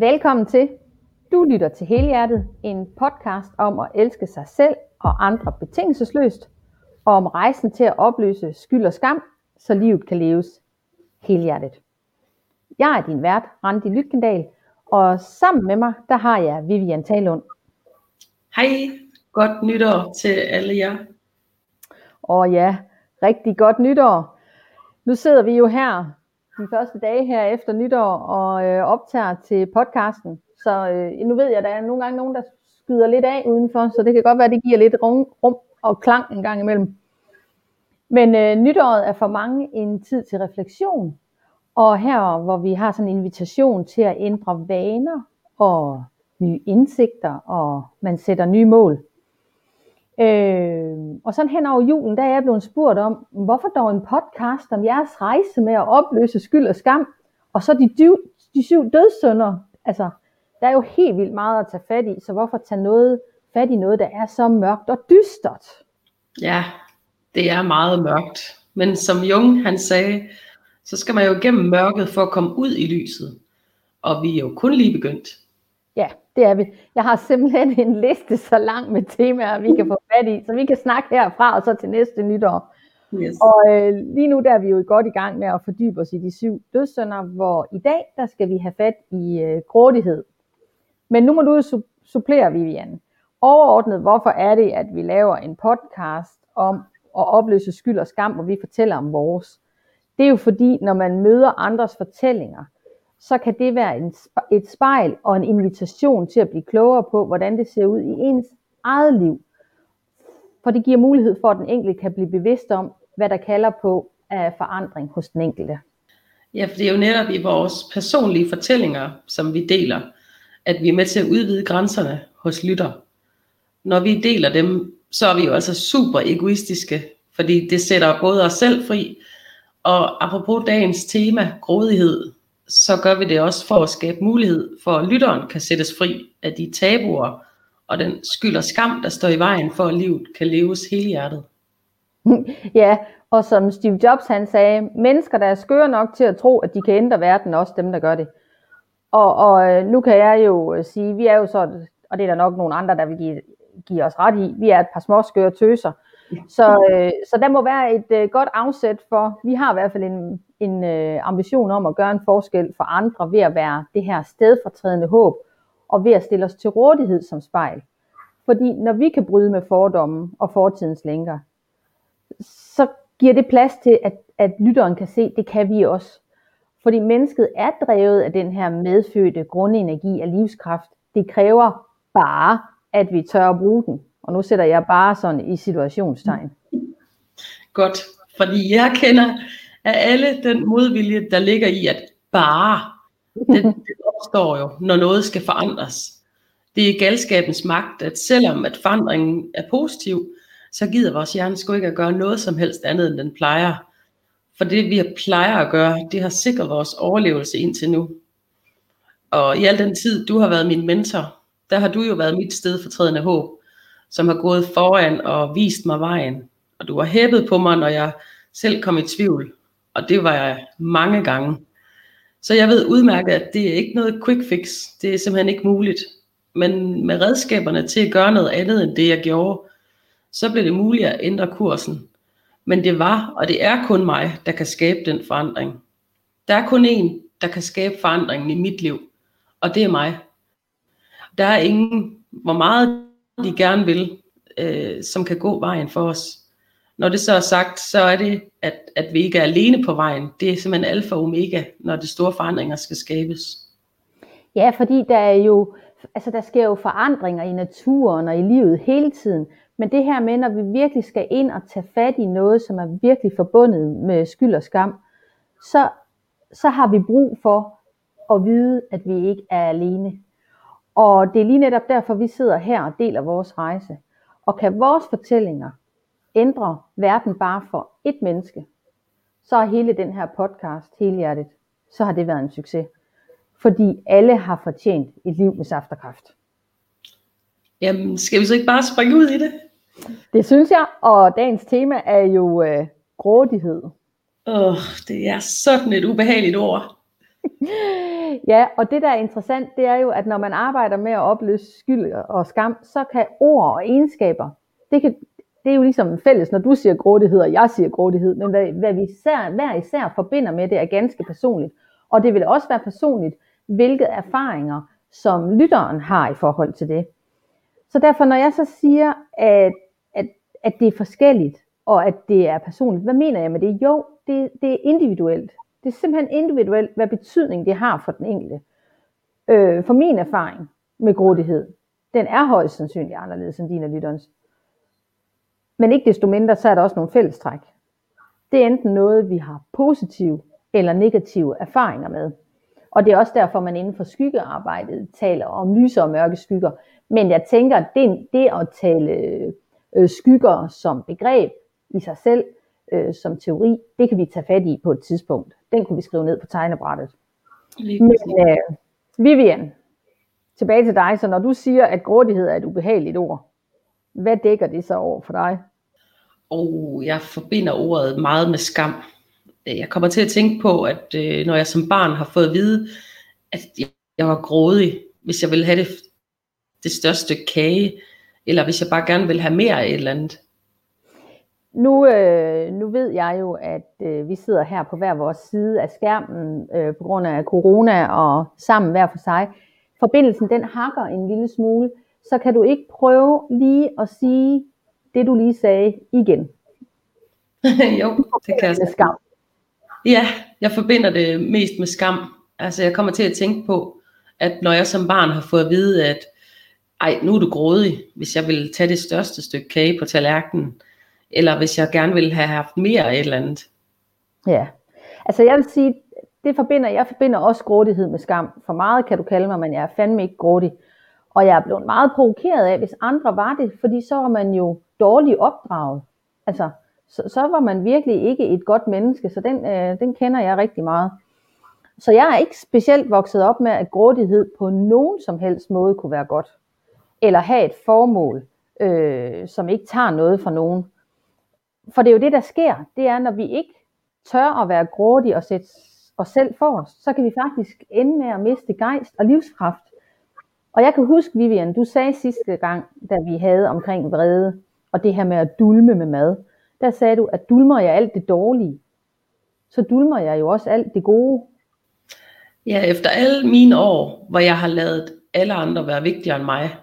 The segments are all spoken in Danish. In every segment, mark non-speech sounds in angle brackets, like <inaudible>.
Velkommen til. Du lytter til Helhjertet, en podcast om at elske sig selv og andre betingelsesløst, og om rejsen til at opløse skyld og skam, så livet kan leves helhjertet. Jeg er din vært, Randi Lytkendal, og sammen med mig, der har jeg Vivian Talund. Hej, godt nytår til alle jer. Og ja, rigtig godt nytår. Nu sidder vi jo her de første dage her efter nytår og øh, optager til podcasten. Så øh, nu ved jeg, at der er nogle gange nogen, der skyder lidt af udenfor, så det kan godt være, at det giver lidt rum, rum og klang en gang imellem. Men øh, nytåret er for mange en tid til refleksion, og her hvor vi har sådan en invitation til at ændre vaner og nye indsigter, og man sætter nye mål. Øh, og sådan hen over julen, der er jeg blevet spurgt om, hvorfor dog en podcast om jeres rejse med at opløse skyld og skam, og så de, dyv, de syv dødssynder. Altså, der er jo helt vildt meget at tage fat i, så hvorfor tage noget fat i noget, der er så mørkt og dystert? Ja, det er meget mørkt. Men som Jung han sagde, så skal man jo igennem mørket for at komme ud i lyset. Og vi er jo kun lige begyndt. Ja, det er vi. Jeg har simpelthen <laughs> en liste så lang med temaer, vi kan få fat i, så vi kan snakke herfra og så til næste nytår. Yes. Og øh, lige nu der er vi jo godt i gang med at fordybe os i de syv dødssynder, hvor i dag der skal vi have fat i øh, grådighed. Men nu må du su- supplere, Vivian. Overordnet, hvorfor er det, at vi laver en podcast om at opløse skyld og skam, hvor vi fortæller om vores? Det er jo fordi, når man møder andres fortællinger, så kan det være en, et spejl og en invitation til at blive klogere på, hvordan det ser ud i ens eget liv. For det giver mulighed for, at den enkelte kan blive bevidst om, hvad der kalder på af forandring hos den enkelte. Ja, for det er jo netop i vores personlige fortællinger, som vi deler, at vi er med til at udvide grænserne hos lytter. Når vi deler dem, så er vi jo altså super egoistiske, fordi det sætter både os selv fri, og apropos dagens tema, grådighed, så gør vi det også for at skabe mulighed for, at lytteren kan sættes fri af de tabuer og den skyld og skam, der står i vejen for, at livet kan leves hele hjertet. <laughs> ja, og som Steve Jobs han sagde, mennesker, der er skøre nok til at tro, at de kan ændre verden, også dem, der gør det. Og, og øh, nu kan jeg jo øh, sige, vi er jo så, og det er der nok nogle andre, der vil give, give os ret i, vi er et par små skøre tøser. Så, øh, så der må være et øh, godt afsæt for, vi har i hvert fald en, en øh, ambition om at gøre en forskel for andre ved at være det her stedfortrædende håb, og ved at stille os til rådighed som spejl. Fordi når vi kan bryde med fordomme og fortidens lænker, så giver det plads til, at, at lytteren kan se, det kan vi også. Fordi mennesket er drevet af den her medfødte grundenergi af livskraft. Det kræver bare, at vi tør at bruge den. Og nu sætter jeg bare sådan i situationstegn. Godt, fordi jeg kender af alle den modvilje, der ligger i at bare, det, det opstår jo, når noget skal forandres. Det er galskabens magt, at selvom at forandringen er positiv, så gider vores hjerne sgu ikke at gøre noget som helst andet, end den plejer. For det vi plejer at gøre, det har sikret vores overlevelse indtil nu. Og i al den tid, du har været min mentor, der har du jo været mit stedfortrædende håb, som har gået foran og vist mig vejen. Og du har hæppet på mig, når jeg selv kom i tvivl. Og det var jeg mange gange. Så jeg ved udmærket, at det er ikke noget quick fix. Det er simpelthen ikke muligt. Men med redskaberne til at gøre noget andet end det, jeg gjorde, så blev det muligt at ændre kursen. Men det var, og det er kun mig, der kan skabe den forandring. Der er kun en, der kan skabe forandringen i mit liv, og det er mig. Der er ingen, hvor meget de gerne vil, øh, som kan gå vejen for os. Når det så er sagt, så er det, at, at vi ikke er alene på vejen. Det er simpelthen alfa og omega, når de store forandringer skal skabes. Ja, fordi der er jo, altså der sker jo forandringer i naturen og i livet hele tiden. Men det her med, når vi virkelig skal ind og tage fat i noget, som er virkelig forbundet med skyld og skam, så, så har vi brug for at vide, at vi ikke er alene. Og det er lige netop derfor, vi sidder her og deler vores rejse. Og kan vores fortællinger ændre verden bare for et menneske, så er hele den her podcast, hele hjertet, så har det været en succes. Fordi alle har fortjent et liv med saft og kraft. Jamen, skal vi så ikke bare springe ud i det? Det synes jeg, og dagens tema er jo øh, grådighed. Åh, oh, det er sådan et ubehageligt ord. <laughs> ja, og det der er interessant, det er jo, at når man arbejder med at opløse skyld og skam, så kan ord og egenskaber, det, kan, det er jo ligesom fælles, når du siger grådighed, og jeg siger grådighed, men hvad, hvad vi især, hver især forbinder med det, er ganske personligt. Og det vil også være personligt, hvilke erfaringer, som lytteren har i forhold til det. Så derfor, når jeg så siger, at, at, at det er forskelligt, og at det er personligt, hvad mener jeg med det? Jo, det, det er individuelt. Det er simpelthen individuelt, hvad betydning det har for den enkelte. Øh, for min erfaring med grådighed, den er højst sandsynligt anderledes end din og lytterens. Men ikke desto mindre, så er der også nogle fællestræk. Det er enten noget, vi har positive eller negative erfaringer med. Og det er også derfor, man inden for skyggearbejdet taler om lyse og mørke skygger. Men jeg tænker, at det, det at tale øh, skygger som begreb i sig selv, øh, som teori, det kan vi tage fat i på et tidspunkt. Den kunne vi skrive ned på tegnebrættet. Men øh, Vivian, tilbage til dig. Så når du siger, at grådighed er et ubehageligt ord, hvad dækker det så over for dig? Og jeg forbinder ordet meget med skam. Jeg kommer til at tænke på, at øh, når jeg som barn har fået at vide, at jeg var grådig, hvis jeg ville have det, det største kage, eller hvis jeg bare gerne vil have mere af et eller andet. Nu, øh, nu ved jeg jo, at øh, vi sidder her på hver vores side af skærmen øh, på grund af corona og sammen hver for sig. Forbindelsen den hakker en lille smule, så kan du ikke prøve lige at sige det, du lige sagde igen. <laughs> jo, det kan jeg. Med skam. Ja, jeg forbinder det mest med skam. Altså jeg kommer til at tænke på, at når jeg som barn har fået at vide, at ej, nu er du grådig, hvis jeg vil tage det største stykke kage på tallerkenen, eller hvis jeg gerne ville have haft mere af et eller andet. Ja, altså jeg vil sige, det forbinder, jeg forbinder også grådighed med skam. For meget kan du kalde mig, men jeg er fandme ikke grådig. Og jeg er blevet meget provokeret af, hvis andre var det, fordi så var man jo dårligt opdraget. Altså, så, så var man virkelig ikke et godt menneske, så den, øh, den kender jeg rigtig meget. Så jeg er ikke specielt vokset op med, at grådighed på nogen som helst måde kunne være godt. Eller have et formål, øh, som ikke tager noget fra nogen. For det er jo det, der sker. Det er, når vi ikke tør at være grådige og sætte os selv for os, så kan vi faktisk ende med at miste gejst og livskraft. Og jeg kan huske, Vivian, du sagde sidste gang, da vi havde omkring vrede, og det her med at dulme med mad, der sagde du, at dulmer jeg alt det dårlige, så dulmer jeg jo også alt det gode. Ja, efter alle mine år, hvor jeg har lavet alle andre være vigtigere end mig,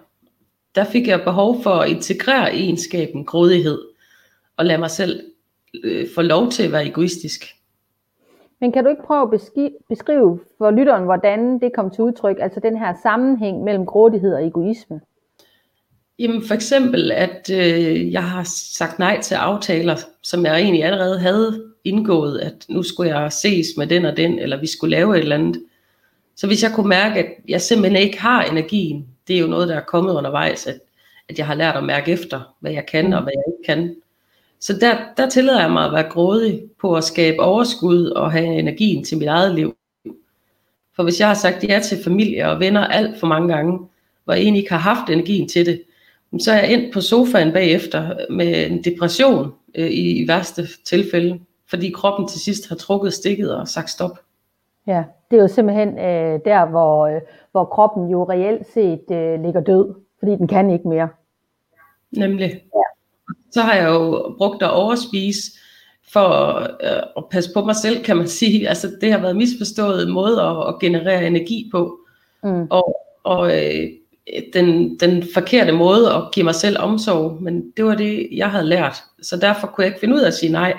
der fik jeg behov for at integrere egenskaben grådighed og lade mig selv øh, få lov til at være egoistisk. Men kan du ikke prøve at beskrive for lytteren, hvordan det kom til udtryk, altså den her sammenhæng mellem grådighed og egoisme? Jamen for eksempel, at øh, jeg har sagt nej til aftaler, som jeg egentlig allerede havde indgået, at nu skulle jeg ses med den og den, eller vi skulle lave et eller andet. Så hvis jeg kunne mærke, at jeg simpelthen ikke har energien, det er jo noget, der er kommet undervejs, at, at jeg har lært at mærke efter, hvad jeg kan og hvad jeg ikke kan. Så der, der tillader jeg mig at være grådig på at skabe overskud og have energien til mit eget liv. For hvis jeg har sagt ja til familie og venner alt for mange gange, hvor jeg egentlig ikke har haft energien til det, så er jeg endt på sofaen bagefter med en depression øh, i, i værste tilfælde, fordi kroppen til sidst har trukket stikket og sagt stop. Ja, det er jo simpelthen øh, der, hvor, øh, hvor kroppen jo reelt set øh, ligger død, fordi den kan ikke mere. Nemlig. Ja. Så har jeg jo brugt at overspise for øh, at passe på mig selv, kan man <laughs> sige. Altså det har været misforstået måde at, at generere energi på. Mm. Og, og øh, den, den forkerte måde at give mig selv omsorg, men det var det, jeg havde lært. Så derfor kunne jeg ikke finde ud af at sige nej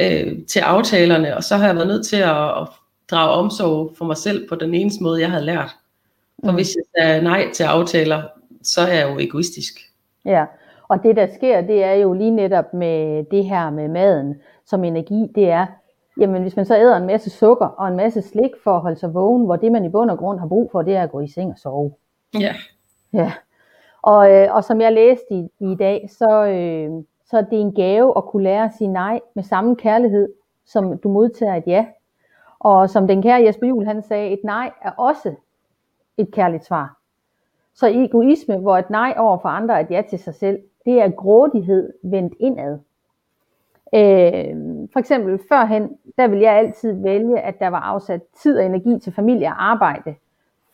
øh, til aftalerne, og så har jeg været nødt til at, at drage omsorg for mig selv på den eneste måde, jeg havde lært. For mm. hvis jeg sagde nej til aftaler, så er jeg jo egoistisk. Ja, og det der sker, det er jo lige netop med det her med maden som energi, det er, jamen hvis man så æder en masse sukker og en masse slik for at holde sig vågen, hvor det man i bund og grund har brug for, det er at gå i seng og sove. Ja. Ja. Og, øh, og som jeg læste i, i dag, så, øh, så er det en gave at kunne lære at sige nej med samme kærlighed, som du modtager et ja. Og som den kære Jesper Juhl han sagde, et nej er også et kærligt svar. Så egoisme, hvor et nej over for andre er et ja til sig selv, det er grådighed vendt indad. Øh, for eksempel førhen, der vil jeg altid vælge, at der var afsat tid og energi til familie og arbejde,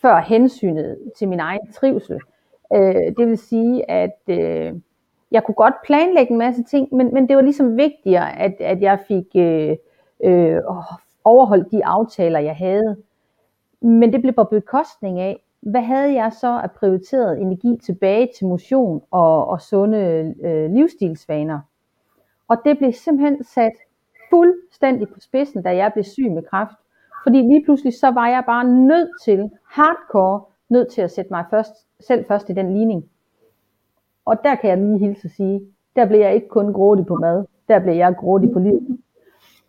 før hensynet til min egen trivsel. Øh, det vil sige, at øh, jeg kunne godt planlægge en masse ting, men, men det var ligesom vigtigere, at, at jeg fik øh, øh, overholdt de aftaler, jeg havde. Men det blev på bekostning af, hvad havde jeg så af prioriteret energi tilbage til motion og, og sunde øh, livsstilsvaner? Og det blev simpelthen sat fuldstændig på spidsen, da jeg blev syg med kræft. Fordi lige pludselig så var jeg bare nødt til, hardcore, nødt til at sætte mig først, selv først i den ligning. Og der kan jeg lige hilse at sige, der blev jeg ikke kun grådig på mad, der blev jeg grådig på livet.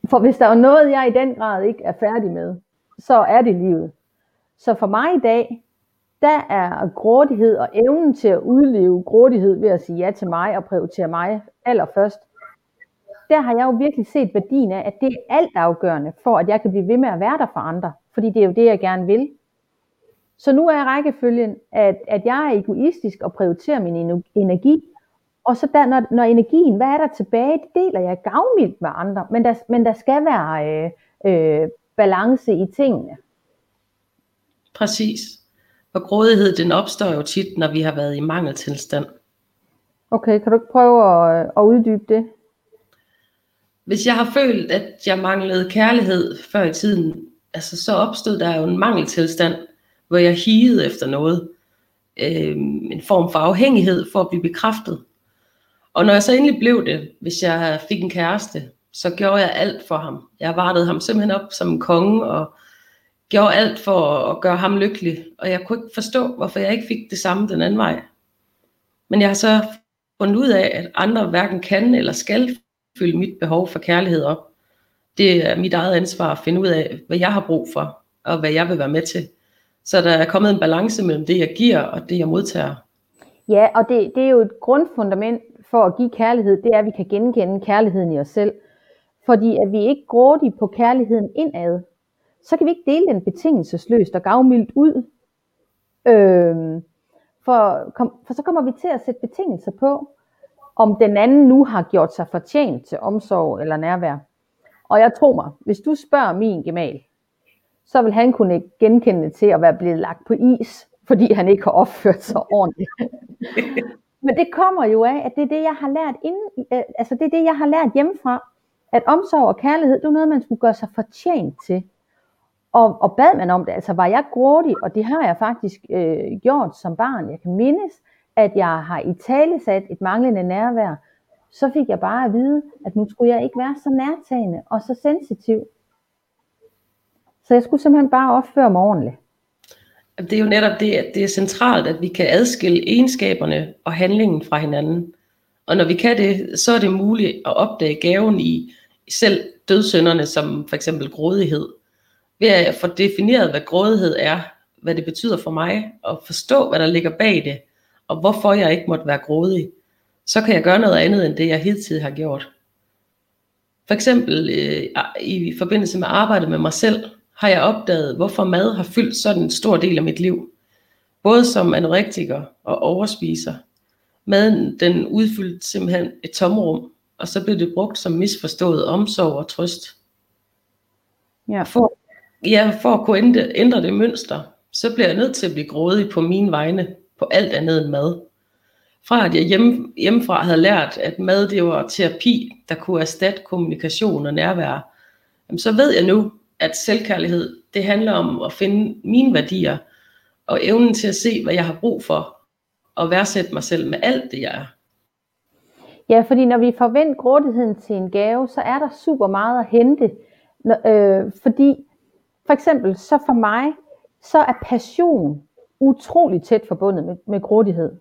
For hvis der er noget, jeg i den grad ikke er færdig med, så er det livet. Så for mig i dag, der er grådighed og evnen til at udleve grådighed ved at sige ja til mig og prioritere mig allerførst. Der har jeg jo virkelig set værdien af, at det er alt afgørende for, at jeg kan blive ved med at være der for andre. Fordi det er jo det, jeg gerne vil. Så nu er rækkefølgen, at, at jeg er egoistisk og prioriterer min energi. Og så der, når, når energien, hvad er der tilbage, det deler jeg gavmildt med andre. Men der, men der skal være øh, øh, balance i tingene. Præcis. Og grådighed, den opstår jo tit, når vi har været i mangeltilstand. Okay, kan du ikke prøve at, at uddybe det? Hvis jeg har følt, at jeg manglede kærlighed før i tiden, altså så opstod der jo en mangeltilstand, hvor jeg higede efter noget. Øh, en form for afhængighed for at blive bekræftet. Og når jeg så endelig blev det, hvis jeg fik en kæreste, så gjorde jeg alt for ham. Jeg vartede ham simpelthen op som en konge, og gjorde alt for at gøre ham lykkelig. Og jeg kunne ikke forstå, hvorfor jeg ikke fik det samme den anden vej. Men jeg har så fundet ud af, at andre hverken kan eller skal fylde mit behov for kærlighed op. Det er mit eget ansvar at finde ud af, hvad jeg har brug for, og hvad jeg vil være med til. Så der er kommet en balance mellem det, jeg giver, og det, jeg modtager. Ja, og det, det er jo et grundfundament for at give kærlighed, det er, at vi kan genkende kærligheden i os selv. Fordi at vi ikke grådige på kærligheden indad, så kan vi ikke dele den betingelsesløst og gavmildt ud. Øhm, for, kom, for så kommer vi til at sætte betingelser på, om den anden nu har gjort sig fortjent til omsorg eller nærvær. Og jeg tror mig, hvis du spørger min gemal, så vil han kunne genkende til at være blevet lagt på is, fordi han ikke har opført sig ordentligt. <laughs> Men det kommer jo af, at det er det, jeg har lært inden, øh, altså det er det, jeg har lært hjemmefra, at omsorg og kærlighed, det er noget, man skulle gøre sig fortjent til. Og, og bad man om det, altså var jeg grådig, og det har jeg faktisk øh, gjort som barn. Jeg kan mindes, at jeg har i tale sat et manglende nærvær, så fik jeg bare at vide, at nu skulle jeg ikke være så nærtagende og så sensitiv. Så jeg skulle simpelthen bare opføre mig ordentligt. Det er jo netop det, at det er centralt, at vi kan adskille egenskaberne og handlingen fra hinanden. Og når vi kan det, så er det muligt at opdage gaven i selv dødssynderne, som for eksempel grådighed. Ved at få defineret, hvad grådighed er, hvad det betyder for mig, og forstå, hvad der ligger bag det, og hvorfor jeg ikke måtte være grådig, så kan jeg gøre noget andet, end det jeg hidtil har gjort. For eksempel øh, i forbindelse med arbejdet med mig selv, har jeg opdaget, hvorfor mad har fyldt sådan en stor del af mit liv. Både som anorektiker og overspiser. Maden den udfyldte simpelthen et tomrum, og så blev det brugt som misforstået omsorg og trøst. Ja. For, ja, for at kunne ændre, ændre det mønster, så bliver jeg nødt til at blive grådig på mine vegne på alt andet end mad. Fra at jeg hjemme, hjemmefra havde lært, at mad det var terapi, der kunne erstatte kommunikation og nærvær, jamen så ved jeg nu, at selvkærlighed, det handler om at finde mine værdier, og evnen til at se, hvad jeg har brug for, og værdsætte mig selv med alt det, jeg er. Ja, fordi når vi forventer grådigheden til en gave, så er der super meget at hente. Øh, fordi for eksempel, så for mig, så er passion utrolig tæt forbundet med, med grådighed.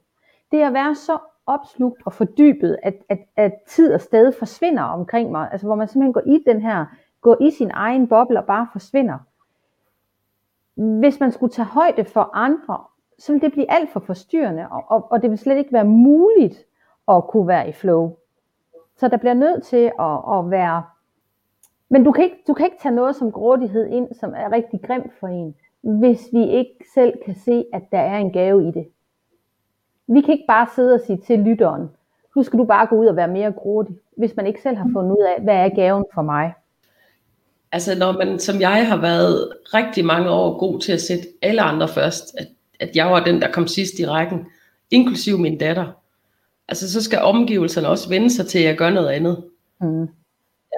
Det at være så opslugt og fordybet, at, at, at tid og sted forsvinder omkring mig. Altså hvor man simpelthen går i den her går i sin egen boble og bare forsvinder. Hvis man skulle tage højde for andre, så ville det blive alt for forstyrrende, og, og, og det vil slet ikke være muligt at kunne være i flow. Så der bliver nødt til at, at være... Men du kan, ikke, du kan ikke tage noget som grådighed ind, som er rigtig grimt for en, hvis vi ikke selv kan se, at der er en gave i det. Vi kan ikke bare sidde og sige til lytteren, nu skal du bare gå ud og være mere grådig, hvis man ikke selv har fundet ud af, hvad er gaven for mig. Altså når man, som jeg har været rigtig mange år god til at sætte alle andre først, at, at jeg var den, der kom sidst i rækken, inklusiv min datter. Altså så skal omgivelserne også vende sig til, at jeg gør noget andet. Mm.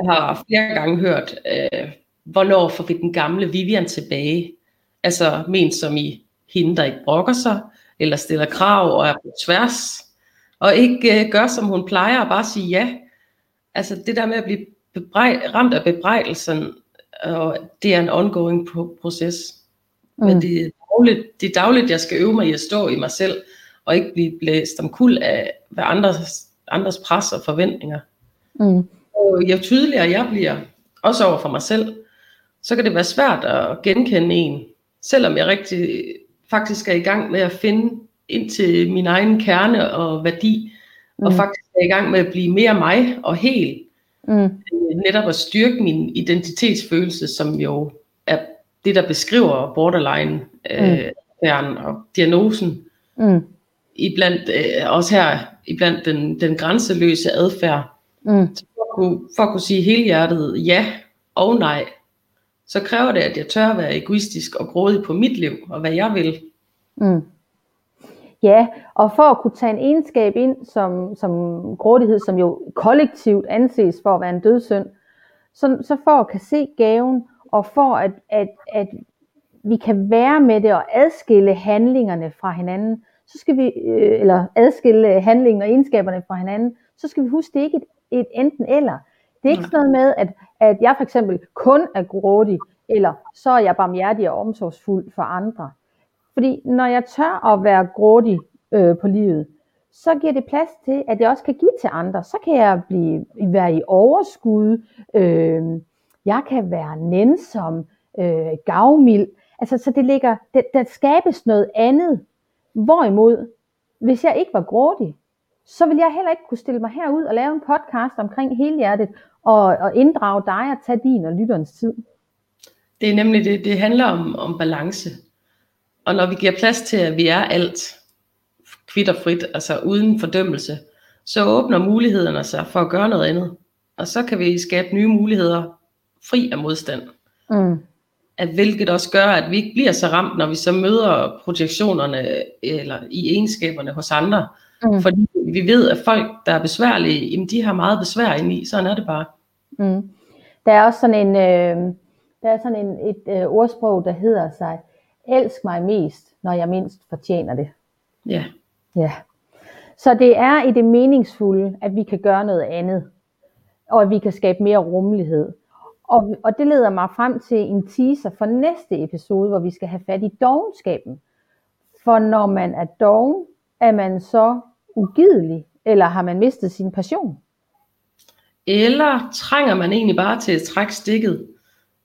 Jeg har flere gange hørt, øh, hvornår får vi den gamle Vivian tilbage? Altså ment som i hende, der ikke brokker sig, eller stiller krav og er på tværs, og ikke øh, gør, som hun plejer, og bare sige ja. Altså det der med at blive bebrej- ramt af bebrejdelsen, og det er en ongoing pro- proces. Mm. Men det er, dagligt, det er dagligt, jeg skal øve mig i at stå i mig selv, og ikke blive blæst om kul af hvad andres, andres pres og forventninger. Mm. Og jo tydeligere jeg bliver, også over for mig selv, så kan det være svært at genkende en, selvom jeg rigtig faktisk er i gang med at finde ind til min egen kerne og værdi, mm. og faktisk er i gang med at blive mere mig og helt. Mm. Netop at styrke min identitetsfølelse, som jo er det, der beskriver borderline øh, og diagnosen. Mm. Iblandt, øh, også her, iblandt den, den grænseløse adfærd. Mm. At kunne, for at kunne sige helhjertet ja og nej, så kræver det, at jeg tør at være egoistisk og grådig på mit liv, og hvad jeg vil. Mm. Ja, og for at kunne tage en egenskab ind som, som grådighed, som jo kollektivt anses for at være en dødssynd, så, så for at kan se gaven, og for at, at, at vi kan være med det og adskille handlingerne fra hinanden, så skal vi, øh, eller adskille handlingen og egenskaberne fra hinanden, så skal vi huske, det er ikke et, et enten eller. Det er ikke sådan noget med, at, at jeg for eksempel kun er grådig, eller så er jeg barmhjertig og omsorgsfuld for andre. Fordi når jeg tør at være grådig øh, på livet, så giver det plads til, at jeg også kan give til andre. Så kan jeg blive, være i overskud, øh, jeg kan være nænsom, øh, gavmild. Altså, så det ligger, det, der skabes noget andet. Hvorimod, hvis jeg ikke var grådig, så vil jeg heller ikke kunne stille mig herud og lave en podcast omkring hele hjertet, og, og inddrage dig og tage din og lytterens tid. Det er nemlig det, det handler om, om balance. Og når vi giver plads til, at vi er alt, kvitt og frit, altså uden fordømmelse, så åbner mulighederne sig for at gøre noget andet. Og så kan vi skabe nye muligheder fri af modstand. Mm. At hvilket også gør, at vi ikke bliver så ramt, når vi så møder projektionerne eller i egenskaberne hos andre. Mm. Fordi vi ved, at folk, der er besværlige, jamen, de har meget besvær ind i. Sådan er det bare. Mm. Der er også sådan en, øh, der er sådan en, et øh, ordsprog, der hedder sig, elsk mig mest, når jeg mindst fortjener det. Ja. Ja. Så det er i det meningsfulde, at vi kan gøre noget andet, og at vi kan skabe mere rummelighed. Og, og det leder mig frem til en teaser for næste episode, hvor vi skal have fat i dogenskaben. For når man er dogen, er man så ugidelig, eller har man mistet sin passion? Eller trænger man egentlig bare til at trække stikket?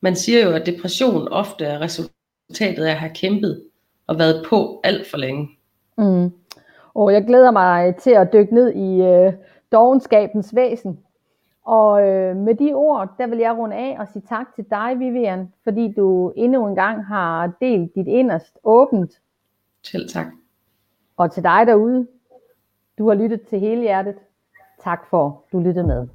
Man siger jo, at depression ofte er resultatet af at have kæmpet og været på alt for længe. Mm. Og jeg glæder mig til at dykke ned i øh, dogenskabens væsen. Og øh, med de ord, der vil jeg runde af og sige tak til dig, Vivian, fordi du endnu en gang har delt dit inderst åbent. Selv tak. Og til dig derude, du har lyttet til hele hjertet. Tak for, du lyttede med.